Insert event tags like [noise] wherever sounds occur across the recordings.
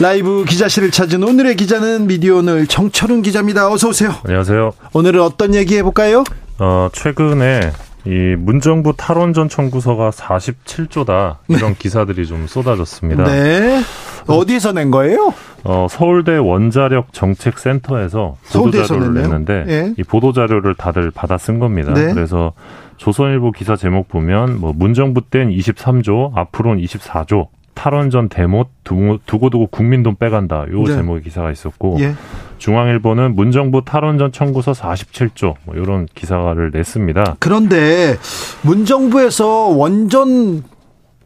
라이브 기자실을 찾은 오늘의 기자는 미디어 오늘 정철훈 기자입니다. 어서 오세요. 안녕하세요. 오늘은 어떤 얘기 해볼까요? 어, 최근에 이 문정부 탈원전 청구서가 47조다 이런 기사들이 좀 쏟아졌습니다. 네. 어디에서 낸 거예요? 어, 서울대 원자력 정책센터에서 보도 자료를 냈는데 예. 이 보도 자료를 다들 받아 쓴 겁니다. 네. 그래서 조선일보 기사 제목 보면 뭐 문정부 땐 23조, 앞으로는 24조. 탈원전 대못 두고 두고, 두고 국민 돈 빼간다. 요 네. 제목의 기사가 있었고 예. 중앙일보는 문정부 탈원전 청구서 47조 뭐 이런 기사를 냈습니다. 그런데 문정부에서 원전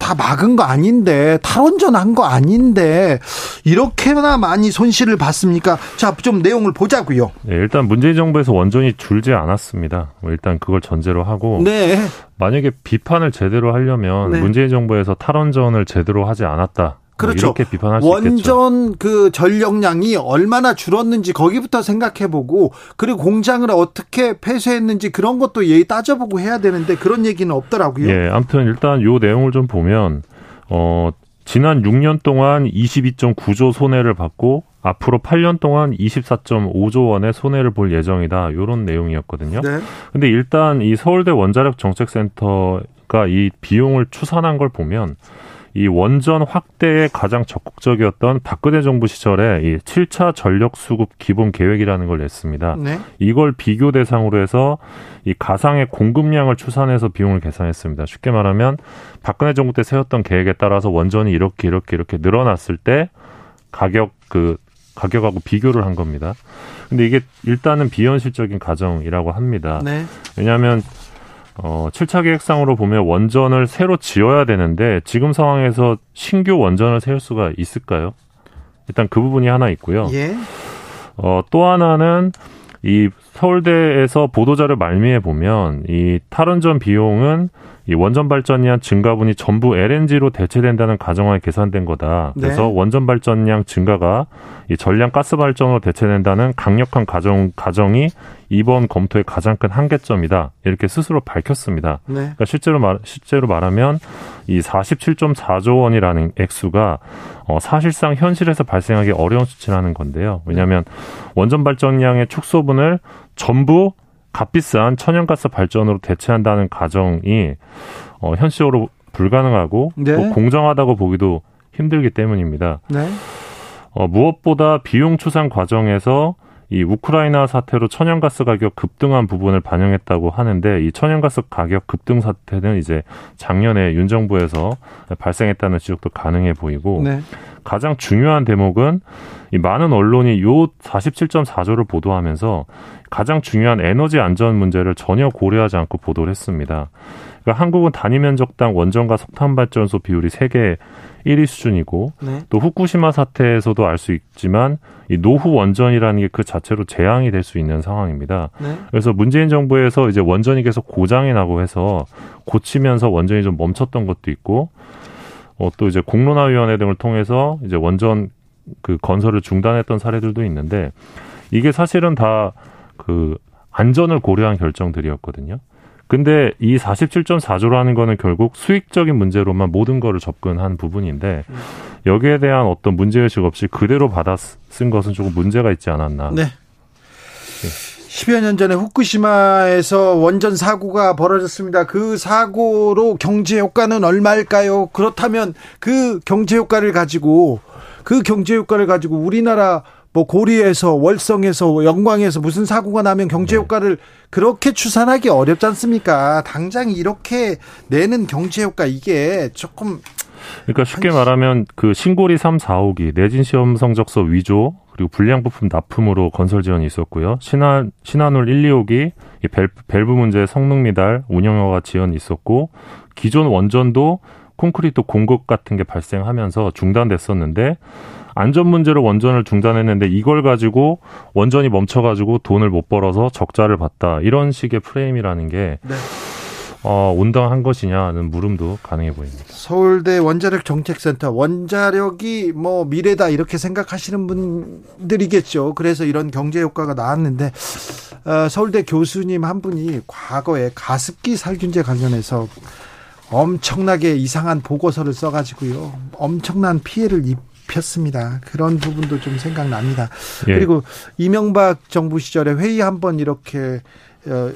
다 막은 거 아닌데 탈원전 한 거 아닌데 이렇게나 많이 손실을 봤습니까? 자, 좀 내용을 보자고요. 네, 일단 문재인 정부에서 원전이 줄지 않았습니다. 뭐 일단 그걸 전제로 하고 네. 만약에 비판을 제대로 하려면 네. 문재인 정부에서 탈원전을 제대로 하지 않았다. 뭐 그렇죠. 이렇게 비판할 수 있겠죠. 원전 그 전력량이 얼마나 줄었는지 거기부터 생각해보고 그리고 공장을 어떻게 폐쇄했는지 그런 것도 예의 따져보고 해야 되는데 그런 얘기는 없더라고요. 예, 아무튼 일단 요 내용을 좀 보면 어 지난 6년 동안 22.9조 손해를 받고 앞으로 8년 동안 24.5조 원의 손해를 볼 예정이다. 요런 내용이었거든요. 네. 근데 일단 이 서울대 원자력 정책센터가 이 비용을 추산한 걸 보면 이 원전 확대에 가장 적극적이었던 박근혜 정부 시절에 이 7차 전력 수급 기본 계획이라는 걸 냈습니다. 네. 이걸 비교 대상으로 해서 이 가상의 공급량을 추산해서 비용을 계산했습니다. 쉽게 말하면 박근혜 정부 때 세웠던 계획에 따라서 원전이 이렇게 이렇게 이렇게 늘어났을 때 가격 그 가격하고 비교를 한 겁니다. 근데 이게 일단은 비현실적인 가정이라고 합니다. 네. 왜냐하면 어, 7차 계획상으로 보면 원전을 새로 지어야 되는데 지금 상황에서 신규 원전을 세울 수가 있을까요? 일단 그 부분이 하나 있고요. 예. 어, 또 하나는 이 서울대에서 보도자료 말미에 보면 이 탈원전 비용은 이 원전 발전량 증가분이 전부 LNG로 대체된다는 가정하에 계산된 거다. 그래서 네. 원전 발전량 증가가 이 전량 가스 발전으로 대체된다는 강력한 가정 가정이 이번 검토의 가장 큰 한계점이다. 이렇게 스스로 밝혔습니다. 네. 그러니까 실제로 말 실제로 말하면 이 47.4조 원이라는 액수가 어 사실상 현실에서 발생하기 어려운 수치라는 건데요. 왜냐하면 원전 발전량의 축소분을 전부 값비싼 천연가스 발전으로 대체한다는 가정이 어 현실적으로 불가능하고 네. 또 공정하다고 보기도 힘들기 때문입니다. 네. 어, 무엇보다 비용 추산 과정에서 이 우크라이나 사태로 천연가스 가격 급등한 부분을 반영했다고 하는데 이 천연가스 가격 급등 사태는 이제 작년에 윤 정부에서 발생했다는 지적도 가능해 보이고 네. 가장 중요한 대목은 이 많은 언론이 요 47.4조를 보도하면서 가장 중요한 에너지 안전 문제를 전혀 고려하지 않고 보도를 했습니다. 그러니까 한국은 단위 면적당 원전과 석탄 발전소 비율이 세계 1위 수준이고 네. 또 후쿠시마 사태에서도 알 수 있지만 이 노후 원전이라는 게 그 자체로 재앙이 될 수 있는 상황입니다. 네. 그래서 문재인 정부에서 이제 원전이 계속 고장이 나고 해서 고치면서 원전이 좀 멈췄던 것도 있고 어, 또 이제 공론화위원회 등을 통해서 이제 원전 그 건설을 중단했던 사례들도 있는데 이게 사실은 다 그 안전을 고려한 결정들이었거든요. 근데 이 47.4조라는 거는 결국 수익적인 문제로만 모든 거를 접근한 부분인데 여기에 대한 어떤 문제의식 없이 그대로 받아 쓴 것은 조금 문제가 있지 않았나. 네. 10여 년 전에 후쿠시마에서 원전 사고가 벌어졌습니다. 그 사고로 경제 효과는 얼마일까요? 그렇다면 그 경제 효과를 가지고 그 경제 효과를 가지고 우리나라 뭐 고리에서 월성에서 영광에서 무슨 사고가 나면 경제 네. 효과를 그렇게 추산하기 어렵지 않습니까? 당장 이렇게 내는 경제 효과 이게 조금 그러니까 쉽게 말하면 그 신고리 3, 4호기 내진 시험 성적서 위조 그리고 불량 부품 납품으로 건설 지원이 있었고요. 신한 신한울 1, 2호기 밸브, 밸브 문제 성능 미달 운영허가 지원이 있었고 기존 원전도 콘크리트 공급 같은 게 발생하면서 중단됐었는데 안전 문제로 원전을 중단했는데 이걸 가지고 원전이 멈춰가지고 돈을 못 벌어서 적자를 봤다 이런 식의 프레임이라는 게 네. 어, 온당한 것이냐는 물음도 가능해 보입니다. 서울대 원자력 정책센터 원자력이 뭐 미래다 이렇게 생각하시는 분들이겠죠. 그래서 이런 경제 효과가 나왔는데 어, 서울대 교수님 한 분이 과거에 가습기 살균제 관련해서 엄청나게 이상한 보고서를 써가지고요. 엄청난 피해를 입 혔습니다. 그런 부분도 좀 생각납니다. 예. 그리고 이명박 정부 시절에 회의 한 번 이렇게 어,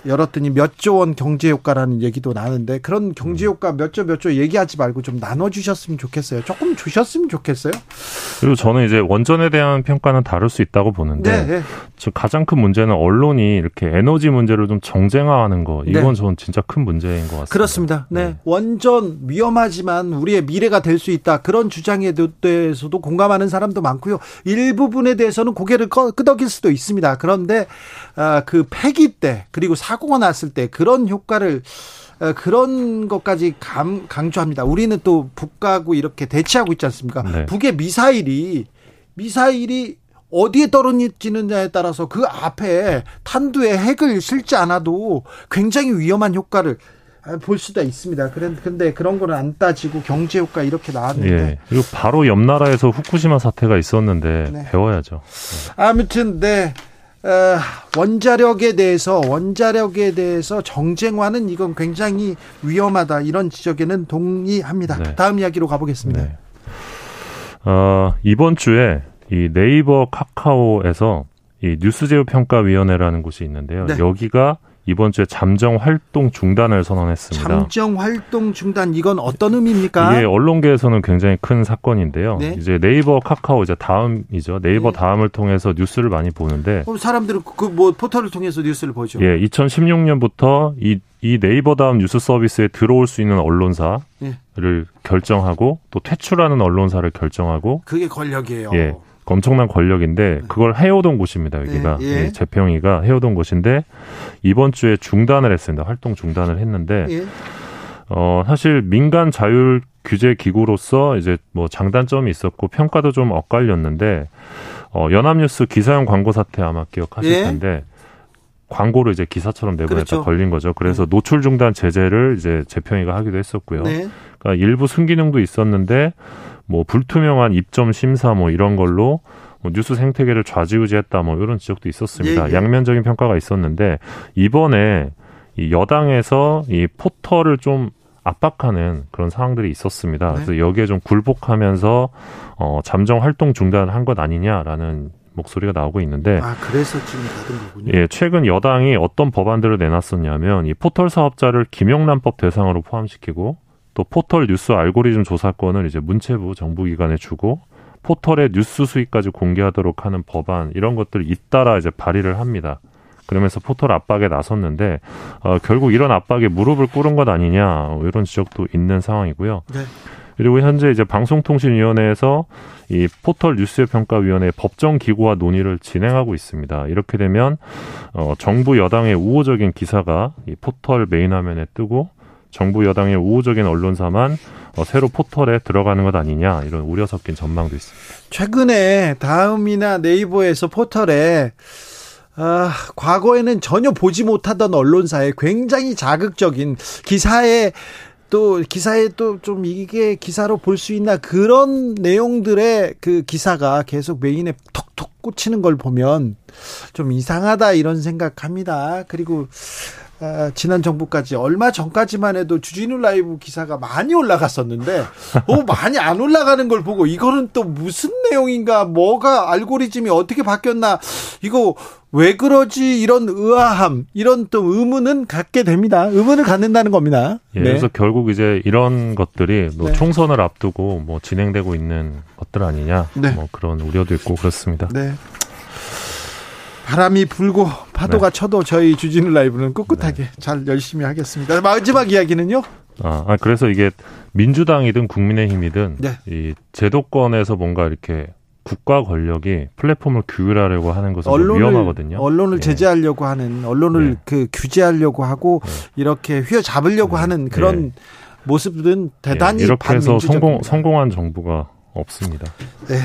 열었더니 몇 조 원 경제 효과라는 얘기도 나는데 그런 경제 음. 효과 몇 조 몇 조 얘기하지 말고 좀 나눠 주셨으면 좋겠어요. 조금 주셨으면 좋겠어요. 그리고 저는 이제 원전에 대한 평가는 다를 수 있다고 보는데 네, 네. 가장 큰 문제는 언론이 이렇게 에너지 문제를 좀 정쟁화하는 거 이건 네. 저는 진짜 큰 문제인 것 같습니다. 그렇습니다. 네. 네. 원전 위험하지만 우리의 미래가 될 수 있다 그런 주장에 대해서도 공감하는 사람도 많고요. 일부분에 대해서는 고개를 끄덕일 수도 있습니다. 그런데 아, 그 폐기 때 그리고 사고가 났을 때 그런 효과를 어, 그런 것까지 감, 강조합니다. 우리는 또 북하고 이렇게 대치하고 있지 않습니까? 네. 북의 미사일이 미사일이 어디에 떨어지느냐에 따라서 그 앞에 탄두에 핵을 실지 않아도 굉장히 위험한 효과를 볼 수도 있습니다. 그런데 그런 거는 안 따지고 경제 효과 이렇게 나왔는데 예. 그리고 바로 옆 나라에서 후쿠시마 사태가 있었는데 네. 배워야죠. 네. 아무튼 네. 어, 원자력에 대해서 원자력에 대해서 정쟁화는 이건 굉장히 위험하다 이런 지적에는 동의합니다. 네. 다음 이야기로 가보겠습니다. 네. 어, 이번 주에 이 네이버 카카오에서 이 뉴스제휴 평가위원회라는 곳이 있는데요. 네. 여기가 이번 주에 잠정 활동 중단을 선언했습니다. 잠정 활동 중단 이건 어떤 의미입니까? 이게 언론계에서는 굉장히 큰 사건인데요. 네? 이제 네이버, 카카오 이제 다음이죠. 네이버 네. 다음을 통해서 뉴스를 많 많이 보는데 사람들은 그 뭐 포털을 통해서 뉴스를 보죠. 예, 2016년부터 이, 이 네이버 다음 뉴스 서비스에 들어올 수 있는 언론사를 예. 결정하고 또 퇴출하는 언론사를 결정하고 그게 권력이에요. 예. 엄청난 권력인데 그걸 해오던 곳입니다. 여기가 예, 예. 재평이가 해오던 곳인데 이번 주에 중단을 했습니다. 활동 중단을 했는데 예. 어 사실 민간 자율 규제 기구로서 이제 뭐 장단점이 있었고 평가도 좀 엇갈렸는데 어 연합뉴스 기사용 광고 사태 아마 기억하실 예. 텐데 광고를 이제 기사처럼 내보냈다 그렇죠. 걸린 거죠. 그래서 네. 노출 중단 제재를 이제 재평이가 하기도 했었고요. 네. 그러니까 일부 순기능도 있었는데 뭐 불투명한 입점 심사 뭐 이런 걸로 뭐 뉴스 생태계를 좌지우지했다 뭐 이런 지적도 있었습니다. 예, 예. 양면적인 평가가 있었는데 이번에 이 여당에서 이 포털을 좀 압박하는 그런 상황들이 있었습니다. 네. 그래서 여기에 좀 굴복하면서 어 잠정 활동 중단한 것 아니냐라는 목소리가 나오고 있는데 아 그래서 지금 받은 거군요. 예, 최근 여당이 어떤 법안들을 내놨었냐면 이 포털 사업자를 김영란법 대상으로 포함시키고 또 포털 뉴스 알고리즘 조사권을 이제 문체부 정부기관에 주고 포털의 뉴스 수익까지 공개하도록 하는 법안 이런 것들을 잇따라 이제 발의를 합니다. 그러면서 포털 압박에 나섰는데 어, 결국 이런 압박에 무릎을 꿇은 것 아니냐 이런 지적도 있는 상황이고요. 네. 그리고 현재 이제 방송통신위원회에서 이 포털 뉴스 평가위원회 법정 기구화 논의를 진행하고 있습니다. 이렇게 되면 어, 정부 여당의 우호적인 기사가 이 포털 메인 화면에 뜨고 정부 여당의 우호적인 언론사만 어, 새로 포털에 들어가는 것 아니냐 이런 우려 섞인 전망도 있습니다. 최근에 다음이나 네이버에서 포털에 아, 과거에는 전혀 보지 못하던 언론사에 굉장히 자극적인 기사에 또 기사에 또 좀 이게 기사로 볼 수 있나 그런 내용들의 그 기사가 계속 메인에 톡톡 꽂히는 걸 보면 좀 이상하다 이런 생각합니다. 그리고 아, 지난 정부까지 얼마 전까지만 해도 주진우 라이브 기사가 많이 올라갔었는데 어 많이 안 올라가는 걸 보고 이거는 또 무슨 내용인가 뭐가 알고리즘이 어떻게 바뀌었나 이거 왜 그러지 이런 의아함 이런 또 의문은 갖게 됩니다. 의문을 갖는다는 겁니다. 예, 네. 그래서 결국 이제 이런 것들이 뭐 네. 총선을 앞두고 뭐 진행되고 있는 것들 아니냐 네. 뭐 그런 우려도 있고 그렇습니다. 네. 바람이 불고 파도가 네. 쳐도 저희 주진우 라이브는 꿋꿋하게 잘 열심히 하겠습니다. 마지막 이야기는요? 아, 아, 그래서 이게 민주당이든 국민의힘이든 네. 이 제도권에서 뭔가 이렇게 국가 권력이 플랫폼을 규율하려고 하는 것은 좀 언론을 위험하거든요. 언론을 예. 제재하려고 하는 언론을 네. 그 규제하려고 하고 네. 이렇게 휘어잡으려고 네. 하는 그런 모습은 대단히 예, 이렇게 해서 성공. 성공한 정부가 없습니다. 네.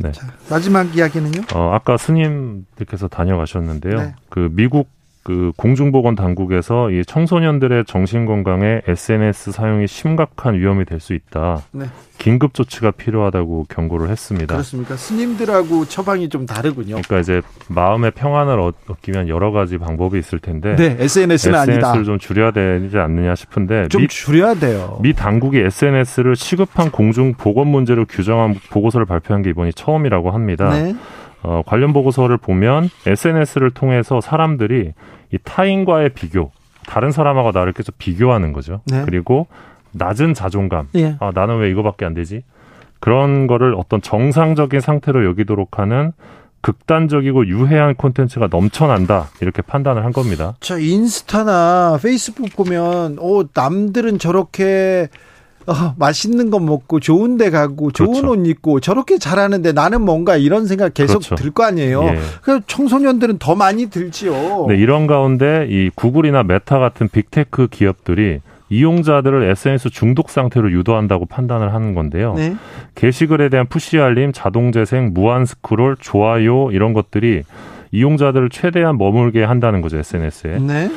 네. 자, 마지막 이야기는요? 어, 아까 스님들께서 다녀가셨는데요. 네. 그 미국 그 공중보건 당국에서 이 청소년들의 정신 건강에 SNS 사용이 심각한 위험이 될 수 있다. 네. 긴급 조치가 필요하다고 경고를 했습니다. 그렇습니까? 스님들하고 처방이 좀 다르군요. 그러니까 이제 마음의 평안을 얻- 얻기 위한 여러 가지 방법이 있을 텐데 네, SNS는 아니다. SNS를 좀 줄여야 되지 않느냐 싶은데 좀 미, 줄여야 돼요. 미 당국이 SNS를 시급한 공중 보건 문제로 규정한 보고서를 발표한 게 이번이 처음이라고 합니다. 네. 어, 관련 보고서를 보면 SNS를 통해서 사람들이 이 타인과의 비교, 다른 사람하고 나를 계속 비교하는 거죠. 네. 그리고 낮은 자존감, 예. 아, 나는 왜 이거밖에 안 되지? 그런 거를 어떤 정상적인 상태로 여기도록 하는 극단적이고 유해한 콘텐츠가 넘쳐난다. 이렇게 판단을 한 겁니다. 저 인스타나 페이스북 보면 오 남들은 저렇게 어, 맛있는 거 먹고 좋은 데 가고 좋은 그렇죠. 옷 입고 저렇게 잘하는데 나는 뭔가 이런 생각 계속 그렇죠. 들거 아니에요. 예. 그래서 청소년들은 더 많이 들지요. 네, 이런 가운데 이 구글이나 메타 같은 빅테크 기업들이 이용자들을 SNS 중독 상태로 유도한다고 판단을 하는 건데요. 네. 게시글에 대한 푸시 알림, 자동 재생, 무한 스크롤, 좋아요 이런 것들이 이용자들을 최대한 머물게 한다는 거죠 SNS에. 네.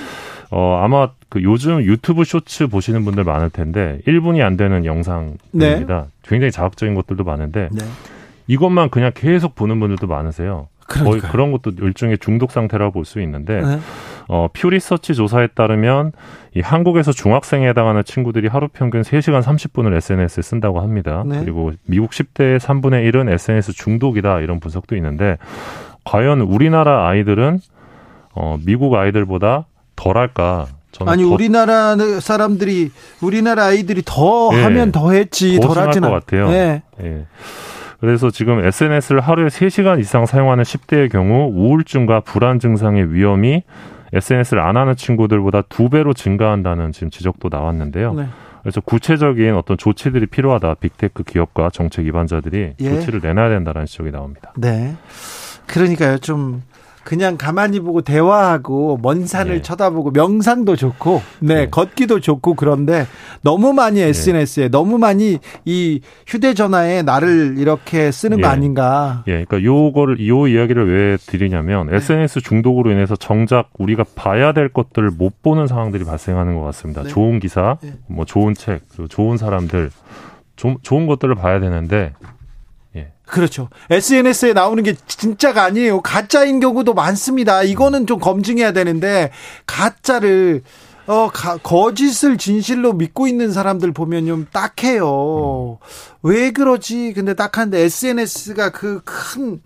어 아마 그 요즘 유튜브 쇼츠 보시는 분들 많을 텐데 1분이 안 되는 영상입니다. 굉장히 자극적인 것들도 많은데 네. 이것만 그냥 계속 보는 분들도 많으세요. 거의 그러니까요. 그런 것도 일종의 중독 상태라고 볼 수 있는데 네. 어, 퓨 리서치 조사에 따르면 이 한국에서 중학생에 해당하는 친구들이 하루 평균 3시간 30분을 SNS에 쓴다고 합니다. 네. 그리고 미국 10대의 3분의 1은 SNS 중독이다 이런 분석도 있는데 과연 우리나라 아이들은 어, 미국 아이들보다 덜할까? 저는 아니 더, 우리나라 사람들이 우리나라 아이들이 더 예. 하면 더 했지 더덜 심할 하지는 것 같아요. 네. 예. 그래서 지금 SNS를 하루에 3시간 이상 사용하는 10대의 경우 우울증과 불안 증상의 위험이 SNS를 안 하는 친구들보다 두 배로 증가한다는 지금 지적도 나왔는데요. 네. 그래서 구체적인 어떤 조치들이 필요하다. 빅테크 기업과 정책 위반자들이 예. 조치를 내놔야 된다는 지적이 나옵니다. 네. 그러니까요, 좀, 그냥 가만히 보고 대화하고, 먼 산을 예. 쳐다보고, 명상도 좋고, 네, 예. 걷기도 좋고, 그런데, 너무 많이 SNS에, 너무 많이 이 휴대전화에 나를 이렇게 쓰는 거 예. 아닌가. 예, 그러니까 요거를 요 이야기를 왜 드리냐면 네. SNS 중독으로 인해서 정작 우리가 봐야 될 것들을 못 보는 상황들이 발생하는 것 같습니다. 네. 좋은 기사, 예. 뭐 좋은 책, 그리고 좋은 사람들, 좀 좋은 것들을 봐야 되는데 그렇죠. SNS에 나오는 게 진짜가 아니에요. 가짜인 경우도 많습니다. 이거는 좀 검증해야 되는데, 가짜를, 어, 가- 거짓을 진실로 믿고 있는 사람들 보면 좀 딱해요. 왜 그러지? 근데 딱한데 SNS가 그 큰,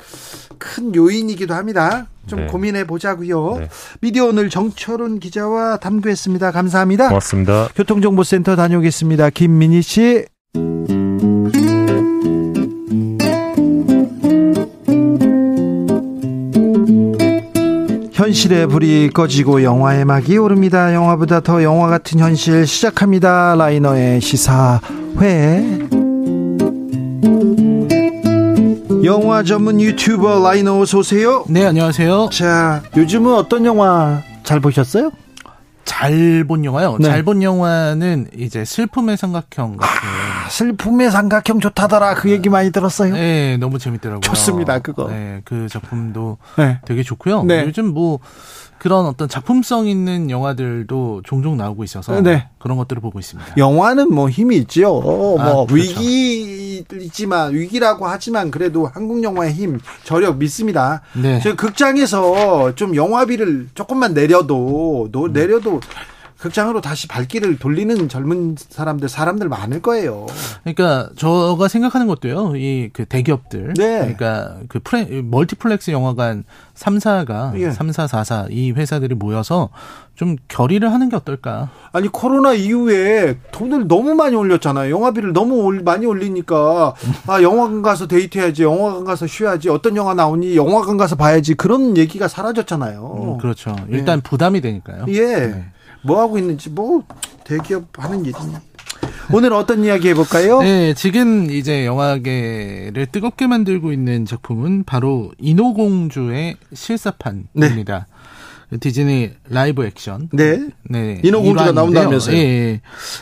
큰 요인이기도 합니다. 좀 네. 고민해 보자고요. 네. 미디어 오늘 정철훈 기자와 탐구했습니다. 감사합니다. 고맙습니다. 교통정보센터 다녀오겠습니다. 김민희 씨. 현실의 불이 꺼지고 영화의 막이 오릅니다. 영화보다 더 영화 같은 현실 시작합니다. 라이너의 시사회. 영화 전문 유튜버 라이너 어서 오세요. 네, 안녕하세요. 자, 요즘은 어떤 영화 잘 보셨어요? 잘 본 영화요. 네. 잘본 영화는 이제 슬픔의 삼각형 같은. 슬픔의 삼각형 좋다더라. 그 얘기 많이 들었어요. 네, 너무 재밌더라고요. 좋습니다, 그거. 네, 그 작품도 네. 되게 좋고요. 네. 요즘 뭐 그런 어떤 작품성 있는 영화들도 종종 나오고 있어서 네. 그런 것들을 보고 있습니다. 영화는 뭐 힘이 있지요. 어, 아, 뭐 그렇죠. 위기 이지만 위기라고 하지만 그래도 한국 영화의 힘 저력 믿습니다. 네. 저 극장에서 좀 영화비를 조금만 내려도 노- 내려도 극장으로 다시 발길을 돌리는 젊은 사람들 사람들 많을 거예요. 그러니까 저가 생각하는 것도요. 이 그 대기업들 네. 그러니까 그 프레, 멀티플렉스 영화관 3사가 예. 3사 4사 이 회사들이 모여서 좀 결의를 하는 게 어떨까? 아니 코로나 이후에 돈을 너무 많이 올렸잖아요. 영화비를 너무 올- 많이 올리니까 아 영화관 가서 데이트해야지, 영화관 가서 쉬어야지, 어떤 영화 나오니 영화관 가서 봐야지 그런 얘기가 사라졌잖아요. 음, 그렇죠. 일단 부담이 되니까요. 예. 네. 뭐 하고 있는지 뭐 대기업 하는 일이니. 오늘 어떤 이야기 해볼까요? 네, 지금 이제 영화계를 뜨겁게 만들고 있는 작품은 바로 인어공주의 실사판입니다. 디즈니 라이브 액션. 네. 네. 인어공주가. 나온다면서요? 예, 예.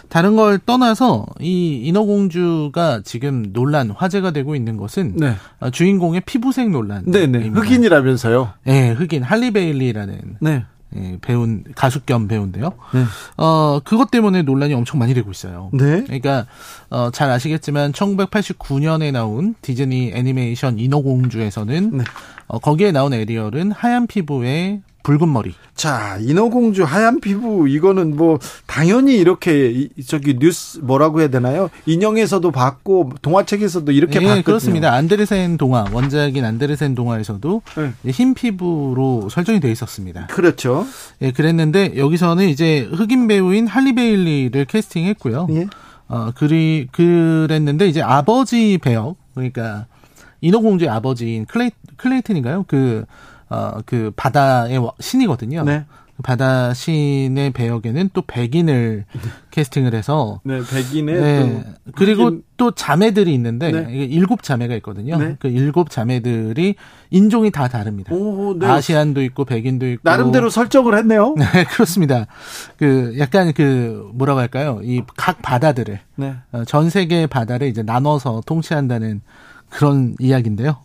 다른 걸 떠나서 이 인어공주가 지금 논란, 화제가 되고 있는 것은 네. 어, 주인공의 피부색 논란. 네네. 흑인이라면서요. 예, 흑인 할리 베일리라는 네. 예, 배우 가수 겸 배우인데요. 네. 어, 그것 때문에 논란이 엄청 많이 되고 있어요. 네. 그러니까 어, 잘 아시겠지만 1989년에 나온 디즈니 애니메이션 인어공주에서는 네. 어, 거기에 나온 에리얼은 하얀 피부에 붉은 머리. 자, 인어공주 하얀 피부 이거는 뭐 당연히 이렇게 이- 저기 뉴스 뭐라고 해야 되나요? 인형에서도 봤고 동화책에서도 이렇게 예, 봤거든요. 그렇습니다. 안데르센 동화 원작인 안데르센 동화에서도 네. 흰 피부로 설정이 돼 있었습니다. 그렇죠. 예, 그랬는데 여기서는 이제 흑인 배우인 할리 베일리를 캐스팅했고요. 예. 어, 그리, 그랬는데, 이제 아버지 배역, 그러니까, 인어공주의 아버지인 클레이, 클레이튼인가요? 그, 어, 그 바다의 와- 신이거든요. 네. 그 바다 신의 배역에는 또 백인을 [laughs] 캐스팅을 해서, 네, 백인의 네. 또 그리고 흑인- 또 자매들이 있는데, 네. 이게 일곱 자매가 있거든요. 네. 그 일곱 자매들이 인종이 다 다릅니다. 오, 네. Asian도 있고, 백인도 있고. 나름대로 설정을 했네요. [laughs] 네, 그렇습니다. 그, 약간 그, 뭐라고 할까요? 이 각 바다들을, 네. 어, 전 세계 바다를 이제 나눠서 통치한다는 그런 이야기인데요.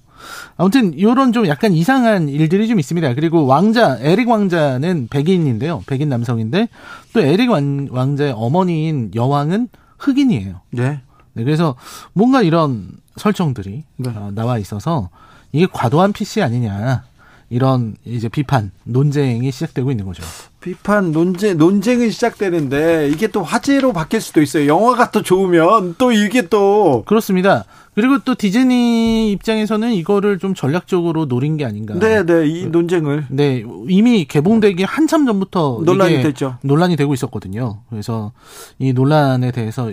아무튼 이런 좀 약간 이상한 일들이 좀 있습니다. 그리고 왕자 에릭 왕자는 백인인데요, 백인 남성인데 또 에릭 왕, 왕자의 어머니인 여왕은 흑인이에요. 네. 네, 그래서 뭔가 이런 설정들이 네. 어, 나와 있어서 이게 과도한 PC 아니냐 이런 이제 비판 논쟁이 시작되고 있는 거죠. 비판 논쟁 논쟁이 시작되는데 이게 또 화제로 바뀔 수도 있어요. 영화가 또 좋으면 또 이게 또 그렇습니다. 그리고 또 디즈니 입장에서는 이거를 좀 전략적으로 노린 게 아닌가. 네, 네. 이 논쟁을 네, 이미 개봉되기 한참 전부터 논란이 됐죠. 논란이 되고 있었거든요. 그래서 이 논란에 대해서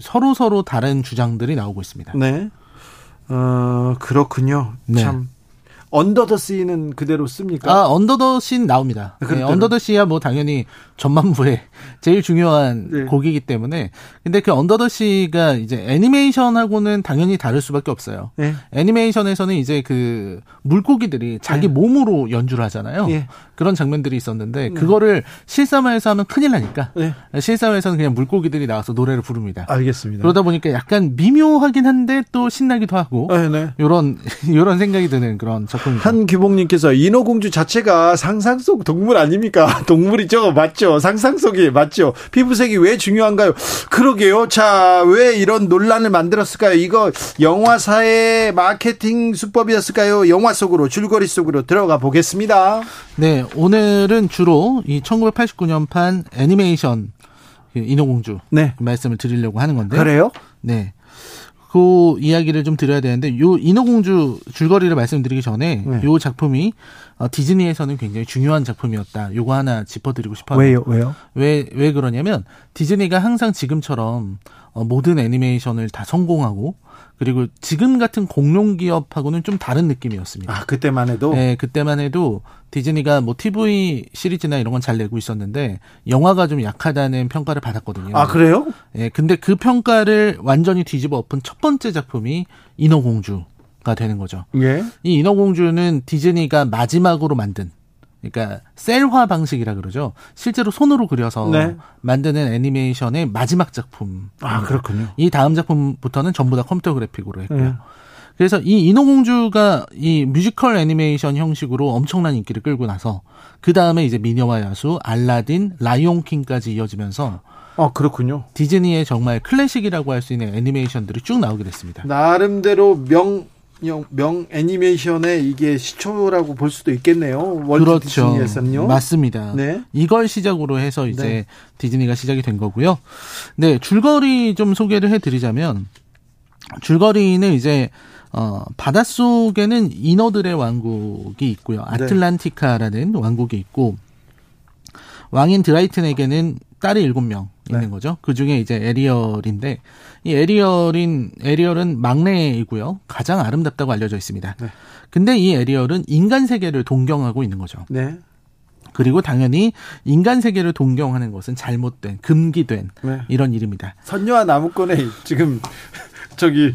서로 서로 다른 주장들이 나오고 있습니다. 네. 어, 그렇군요. 네. 참 Under the Sea는 그대로 씁니까? 아, Under the Sea는 나옵니다. 네, 그렇다면- Under the Sea야 뭐 당연히 전반부에 제일 중요한 네. 곡이기 때문에. 근데 그 언더더씨가 이제 애니메이션하고는 당연히 다를 수밖에 없어요. 네. 애니메이션에서는 이제 그 물고기들이 자기 몸으로 연주를 하잖아요. 예. 그런 장면들이 있었는데 그거를 실사화에서 하면 큰일 나니까 네. 실사화에서는 그냥 물고기들이 나와서 노래를 부릅니다. 알겠습니다. 그러다 보니까 약간 미묘하긴 한데 또 신나기도 하고 네, 네. 요런 [laughs] 요런 생각이 드는 그런 작품입니다. 한규봉님께서 인어공주 자체가 상상 속 동물 아닙니까? [laughs] 동물이죠, 맞죠? 상상 속이 맞죠? 피부색이 왜 중요한가요? 그러게요. 자, 왜 이런 논란을 만들었을까요? 이거 영화사의 마케팅 수법이었을까요? 영화 속으로 줄거리 속으로 들어가 보겠습니다. 네, 오늘은 주로 이 1989년판 애니메이션 그 인어공주 네, 말씀을 드리려고 하는 건데요. 그래요? 네. 그 이야기를 좀 드려야 되는데 요 인어공주 줄거리를 말씀드리기 전에 네. 요 작품이 어, 디즈니에서는 굉장히 중요한 작품이었다. 요거 하나 짚어드리고 싶어요. 왜요? 왜요? 왜, 왜 그러냐면, 디즈니가 항상 지금처럼, 어, 모든 애니메이션을 다 성공하고, 그리고 지금 같은 공룡 기업하고는 좀 다른 느낌이었습니다. 아, 그때만 해도 네, 그때만 해도 디즈니가 뭐 TV 시리즈나 이런 건 잘 내고 있었는데, 영화가 좀 약하다는 평가를 받았거든요. 아, 그래요? 예, 근데 그 평가를 완전히 뒤집어 엎은 첫 번째 작품이 인어공주 가 되는 거죠. 예. 이 인어공주는 디즈니가 마지막으로 만든 그러니까 셀화 방식이라 그러죠. 실제로 손으로 그려서 네. 만드는 애니메이션의 마지막 작품. 아, 그렇군요. 이 다음 작품부터는 전부 다 컴퓨터 그래픽으로 했고요. 네. 그래서 이 인어공주가 이 뮤지컬 애니메이션 형식으로 엄청난 인기를 끌고 나서 그 다음에 이제 미녀와 야수, 알라딘, 라이온킹까지 이어지면서 아, 그렇군요. 디즈니의 정말 클래식이라고 할 수 있는 애니메이션들이 쭉 나오게 됐습니다. 나름대로 명 명 애니메이션의 이게 시초라고 볼 수도 있겠네요. 그렇죠. 디즈니에서는요. 맞습니다. 네. 이걸 시작으로 해서 이제 네. 디즈니가 시작이 된 거고요. 네, 줄거리 좀 소개를 해 드리자면 줄거리는 이제 어, 바닷속에는 인어들의 왕국이 있고요. 네. 아틀란티카라는 왕국이 있고 왕인 드라이튼에게는 딸이 일곱 명 있는 네. 거죠. 그 중에 이제 에리얼인데 이 에리얼인 에리얼은 막내이고요. 가장 아름답다고 알려져 있습니다. 네. 근데 이 에리얼은 인간 세계를 동경하고 있는 거죠. 네. 그리고 당연히 인간 세계를 동경하는 것은 잘못된 금기된 네. 이런 일입니다. 선녀와 나무꾼의 지금 저기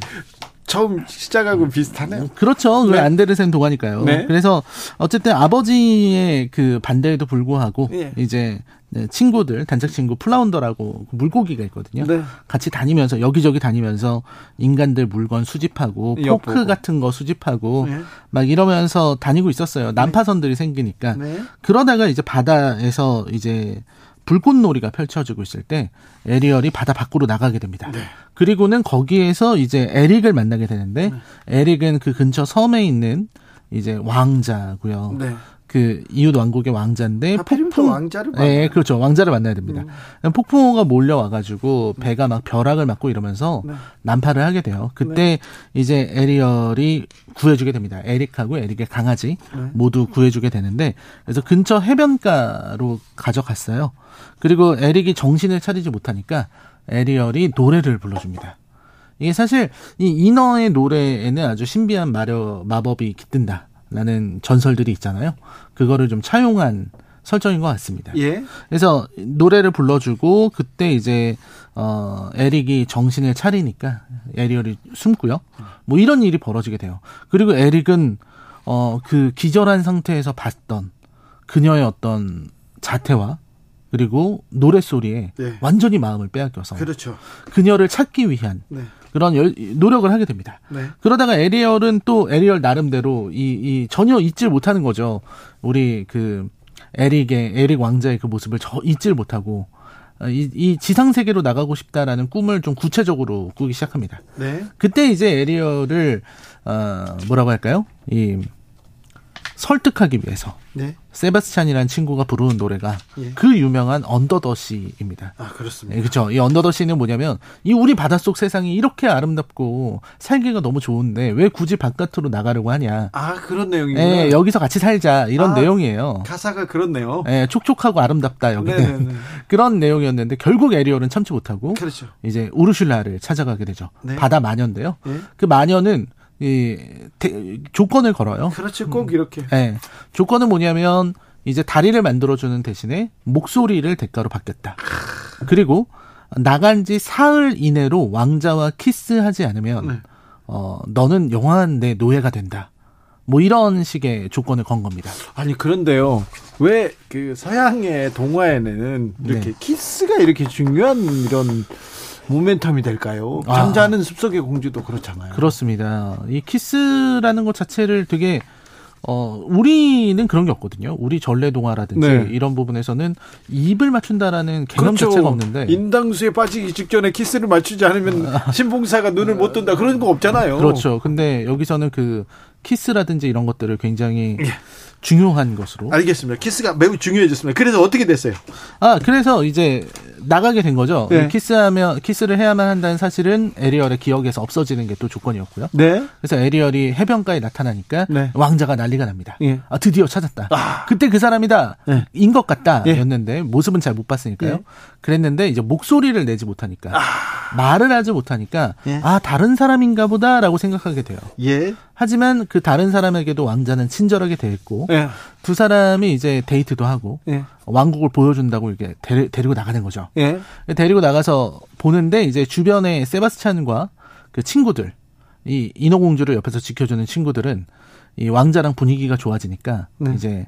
처음 시작하고 비슷하네요. 그렇죠. 그 네. 안데르센 동화니까요. 네. 그래서 어쨌든 아버지의 그 반대에도 불구하고 예. 이제 네, 친구들 단짝 친구 플라운더라고 그 물고기가 있거든요. 네. 같이 다니면서 여기저기 다니면서 인간들 물건 수집하고 포크 엿보고. 같은 거 수집하고 네. 막 이러면서 다니고 있었어요. 난파선들이 생기니까 네. 그러다가 이제 바다에서 이제 불꽃놀이가 펼쳐지고 있을 때 에리얼이 바다 밖으로 나가게 됩니다. 네. 그리고는 거기에서 이제 에릭을 만나게 되는데 에릭은 그 근처 섬에 있는 이제 왕자고요. 네. 그 이웃 왕국의 왕자인데 하필이면 또 왕자를 네, 만나요. 그렇죠. 왕자를 만나야 됩니다. 폭풍우가 몰려와 가지고 배가 막 벼락을 맞고 이러면서 네. 난파를 하게 돼요. 그때 이제 에리얼이 구해주게 됩니다. 에릭하고 에릭의 강아지 네. 모두 구해주게 되는데 그래서 근처 해변가로 가져갔어요. 그리고 에릭이 정신을 차리지 못하니까 에리얼이 노래를 불러줍니다. 이게 사실 이 인어의 노래에는 아주 신비한 마려 마법이 깃든다 라는 전설들이 있잖아요. 그거를 좀 차용한 설정인 것 같습니다. 예. 그래서 노래를 불러주고 그때 이제 어 에릭이 정신을 차리니까 에리얼이 숨고요. 뭐 이런 일이 벌어지게 돼요. 그리고 에릭은 어 그 기절한 상태에서 봤던 그녀의 어떤 자태와 그리고 노래 소리에 네. 완전히 마음을 빼앗겨서 그렇죠. 그녀를 찾기 위한 네. 그런 열- 노력을 하게 됩니다. 네. 그러다가 에리얼은 또 에리얼 나름대로 이, 이 전혀 잊질 못하는 거죠. 우리 그 에릭의 에릭 왕자의 그 모습을 저 잊질 못하고 어, 이, 이 지상 세계로 나가고 싶다라는 꿈을 좀 구체적으로 꾸기 시작합니다. 네. 그때 이제 에리얼을 어 뭐라고 할까요? 이 설득하기 위해서 네. 세바스찬이라는 친구가 부르는 노래가 예. 그 유명한 언더더시입니다. 아, 그렇습니다. 예, 그렇죠. 이 언더더시는 뭐냐면 이 우리 바닷속 세상이 이렇게 아름답고 살기가 너무 좋은데 왜 굳이 바깥으로 나가려고 하냐? 아, 그런 내용이구나. 예, 여기서 같이 살자 이런 아, 내용이에요. 가사가 그렇네요. 예, 촉촉하고 아름답다 여기는 네네네. [laughs] 그런 내용이었는데 결국 에리얼은 참지 못하고 그렇죠. 이제 우르슐라를 찾아가게 되죠. 네. 바다 마녀인데요. 예. 그 마녀는 이 대- 조건을 걸어요. 그렇죠. 꼭 이렇게. 예. 조건은 뭐냐면 이제 다리를 만들어 주는 대신에 목소리를 대가로 받겠다. 그리고 나간 지 사흘 이내로 왕자와 키스하지 않으면 네. 어 너는 영원한 내 노예가 된다. 뭐 이런 식의 조건을 건 겁니다. 아니 그런데요. 왜 그 서양의 동화에는 이렇게 네. 키스가 이렇게 중요한 이런 모멘텀이 될까요? 아. 잠자는 숲속의 공주도 그렇잖아요. 그렇습니다. 이 키스라는 것 자체를 되게 어 우리는 그런 게 없거든요. 우리 전래 동화라든지 네. 이런 부분에서는 입을 맞춘다라는 개념 자체가 없는데 인당수에 빠지기 직전에 키스를 맞추지 않으면 [laughs] 신봉사가 눈을 못 뜬다 그런 거 없잖아요. 그렇죠. 근데 여기서는 그 키스라든지 이런 것들을 굉장히 예. 중요한 것으로. 알겠습니다. 키스가 매우 중요해졌습니다. 그래서 어떻게 됐어요? 아, 그래서 이제 나가게 된 거죠. 네. 키스하면, 키스를 해야만 한다는 사실은 에리얼의 기억에서 없어지는 게 또 조건이었고요. 네. 그래서 에리얼이 해변가에 나타나니까 네. 왕자가 난리가 납니다. 예. 아, 드디어 찾았다. 아. 그때 그 사람이다. 네. 인것 같다. 예. 였는데 모습은 잘 못 봤으니까요. 예. 그랬는데 이제 목소리를 내지 못하니까 말을 하지 못하니까 예. 아, 다른 사람인가 보다라고 생각하게 돼요. 예. 하지만 그 다른 사람에게도 왕자는 친절하게 대했고 예. 두 사람이 이제 데이트도 하고 예. 왕국을 보여준다고 이렇게 데리, 데리고 나가는 거죠. 예. 데리고 나가서 보는데 이제 주변에 세바스찬과 그 친구들 이 인어공주를 옆에서 지켜주는 친구들은 이 왕자랑 분위기가 좋아지니까 네. 이제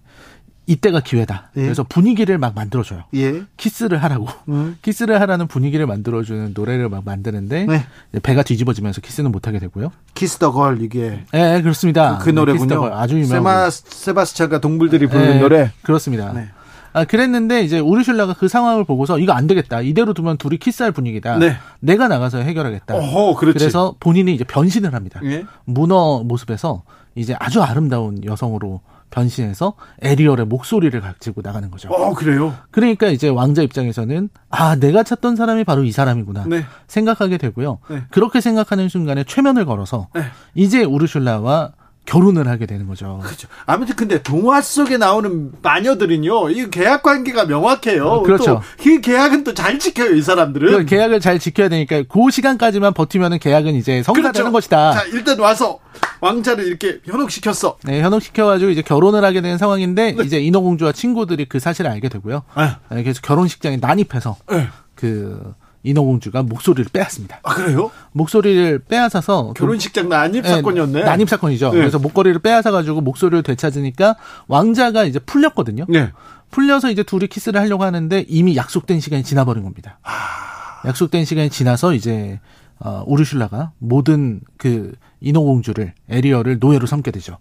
이때가 기회다. 예. 그래서 분위기를 막 만들어줘요. 예. 키스를 하라고. 음. [laughs] 키스를 하라는 분위기를 만들어주는 노래를 막 만드는데 네. 배가 뒤집어지면서 키스는 못하게 되고요. Kiss the Girl 이게 예, 그렇습니다. 그 노래군요. Kiss the Girl, 아주 유명한 세마, 세바스찬과 동물들이 부르는 예, 노래. 그렇습니다. 네. 아, 그랬는데 이제 우르슐라가 그 상황을 보고서 이거 안 되겠다. 이대로 두면 둘이 키스할 분위기다. 네. 내가 나가서 해결하겠다. 어허, 그렇지. 그래서 본인이 이제 변신을 합니다. 예. 문어 모습에서 이제 아주 아름다운 여성으로 변신해서 에리얼의 목소리를 가지고 나가는 거죠. 어, 그래요. 그러니까 이제 왕자 입장에서는 아 내가 찾던 사람이 바로 이 사람이구나 네. 생각하게 되고요. 네. 그렇게 생각하는 순간에 최면을 걸어서 네. 이제 우르슐라와 결혼을 하게 되는 거죠. 그렇죠. 아무튼 근데 동화 속에 나오는 마녀들은요, 이 계약 관계가 명확해요. 그렇죠. 또그 계약은 또 잘 지켜요, 이 사람들은. 그 계약을 잘 지켜야 되니까 그 시간까지만 버티면은 계약은 이제 성사되는 그렇죠. 것이다. 자, 일단 와서 왕자를 이렇게 현혹시켰어. 네, 현혹시켜가지고 이제 결혼을 하게 되는 상황인데 네. 이제 인어공주와 친구들이 그 사실을 알게 되고요. 아, 네, 그래서 결혼식장에 난입해서 네. 그 인어공주가 목소리를 빼앗습니다. 아 그래요? 목소리를 빼앗아서 결혼식장 난입 네, 사건이었네. 난입 사건이죠. 네. 그래서 목걸이를 빼앗아 가지고 목소리를 되찾으니까 왕자가 이제 풀렸거든요. 네. 풀려서 이제 둘이 키스를 하려고 하는데 이미 약속된 시간이 지나버린 겁니다. 아. 약속된 시간이 지나서 이제 어, 우르슐라가 모든 그 인어공주를 에리어를 노예로 삼게 되죠.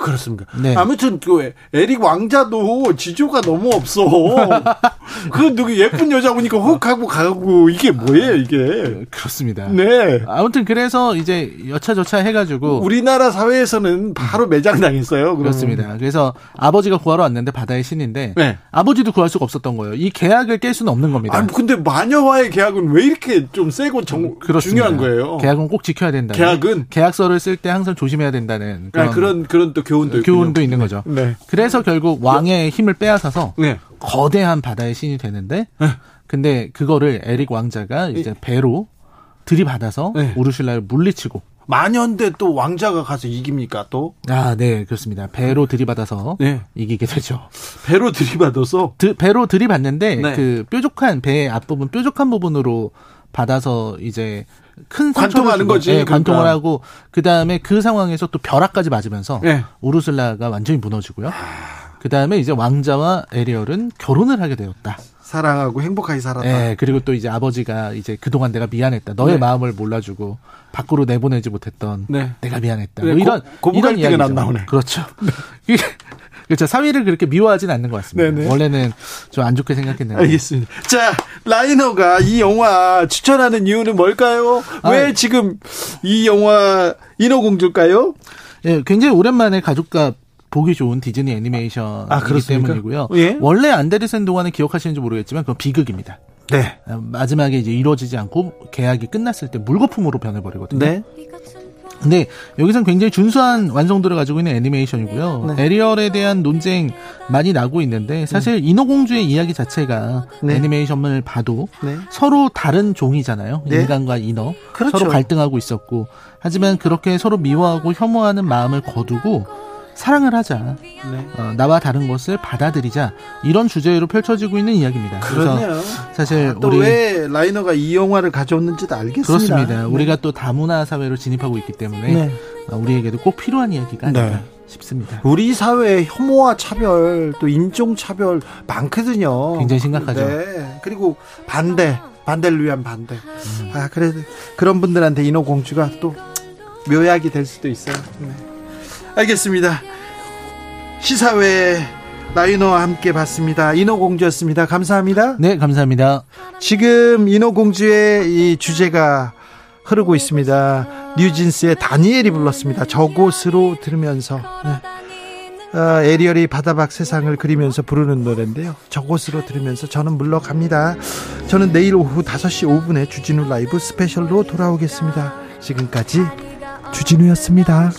그렇습니다. 네. 아무튼 그 에릭 왕자도 지조가 너무 없어. [laughs] 그 누구 예쁜 여자 보니까 혹하고 가고 이게 뭐예요 이게? 그렇습니다. 네. 아무튼 그래서 이제 여차저차 해가지고 우리나라 사회에서는 바로 매장 당했어요. 그럼. 그렇습니다. 그래서 아버지가 구하러 왔는데 바다의 신인데 네. 아버지도 구할 수가 없었던 거예요. 이 계약을 깰 수는 없는 겁니다. 아니 근데 마녀와의 계약은 왜 이렇게 좀 세고 정, 그렇습니다. 중요한 거예요? 계약은 꼭 지켜야 된다. 계약은? 계약서를 쓸 때 항상 조심해야 된다는 그런 그런, 그런 그런 또 교훈도 교훈도. 있는 거죠. 네. 그래서 결국 왕의 힘을 빼앗아서 네. 거대한 바다의 신이 되는데 근데 그거를 에릭 왕자가 이제 배로 들이받아서 네. 우르슐라를 물리치고 마녀인데 또 왕자가 가서 이깁니까 또? 아, 네, 그렇습니다. 배로 들이받아서 네. 이기게 되죠. 배로 들이받아서 드- 배로 들이받는데 네. 그 뾰족한 배의 앞부분 뾰족한 부분으로 받아서 이제 큰 관통하는 거지, 네, 관통을 그러니까. 하고 그 다음에 그 상황에서 또 벼락까지 맞으면서 네. 우르슬라가 완전히 무너지고요. 그 다음에 이제 왕자와 에리얼은 결혼을 하게 되었다. 사랑하고 행복하게 살았다. 예, 그리고 또 이제 아버지가 이제 그동안 내가 미안했다. 너의 네. 마음을 몰라주고 밖으로 내보내지 못했던 네. 내가 미안했다. 네, 뭐 이런 고- 고부 이런. 안 나오네. 그렇죠. 그렇죠. 사위를 그렇게 미워하진 않는 것 같습니다. 네네. 원래는 좀 안 좋게 생각했는데. 알겠습니다. 자, 라이너가 이 영화 추천하는 이유는 뭘까요? 왜 아, 지금 이 영화 인어공주일까요? 예, 굉장히 오랜만에 가족과 보기 좋은 디즈니 애니메이션이기 아? 때문이고요. 예. 원래 안데르센 동화는 기억하시는지 모르겠지만 그건 비극입니다. 네. 어, 마지막에 이제 이루어지지 않고 계약이 끝났을 때 물거품으로 변해버리거든요. 네. 근데 여기선 굉장히 준수한 완성도를 가지고 있는 애니메이션이고요. 네. 에리얼에 대한 논쟁 많이 나고 있는데 사실 인어공주의 이야기 자체가 네. 애니메이션을 봐도 네. 서로 다른 종이잖아요. 네. 인간과 인어. 그렇죠. 서로 갈등하고 있었고 하지만 그렇게 서로 미워하고 혐오하는 마음을 거두고 사랑을 하자. 네. 어, 나와 다른 것을 받아들이자. 이런 주제로 펼쳐지고 있는 이야기입니다. 그래서 그러네요. 사실 또 우리 왜 라이너가 이 영화를 가져왔는지도 알겠습니다. 그렇습니다. 네. 우리가 또 다문화 사회로 진입하고 있기 때문에 네. 어, 우리에게도 꼭 필요한 이야기가 아닌가 네. 싶습니다. 우리 사회에 혐오와 차별 또 인종 차별 많거든요. 굉장히 심각하죠. 네. 그리고 반대, 반대를 위한 반대. 음. 아 그래 그런 분들한테 인어공주가 또 묘약이 될 수도 있어요. 네. 알겠습니다. 시사회 라이너와 함께 봤습니다. 인어공주였습니다. 감사합니다. 네, 감사합니다. 지금 인어공주의 이 주제가 흐르고 있습니다. 뉴진스의 다니엘이 불렀습니다. 저곳으로 들으면서 네. 어, 에리얼이 바다밖 세상을 그리면서 부르는 노래인데요. 저곳으로 들으면서 저는 물러갑니다. 저는 내일 오후 5시 5분에 주진우 라이브 스페셜로 돌아오겠습니다. 지금까지 주진우였습니다.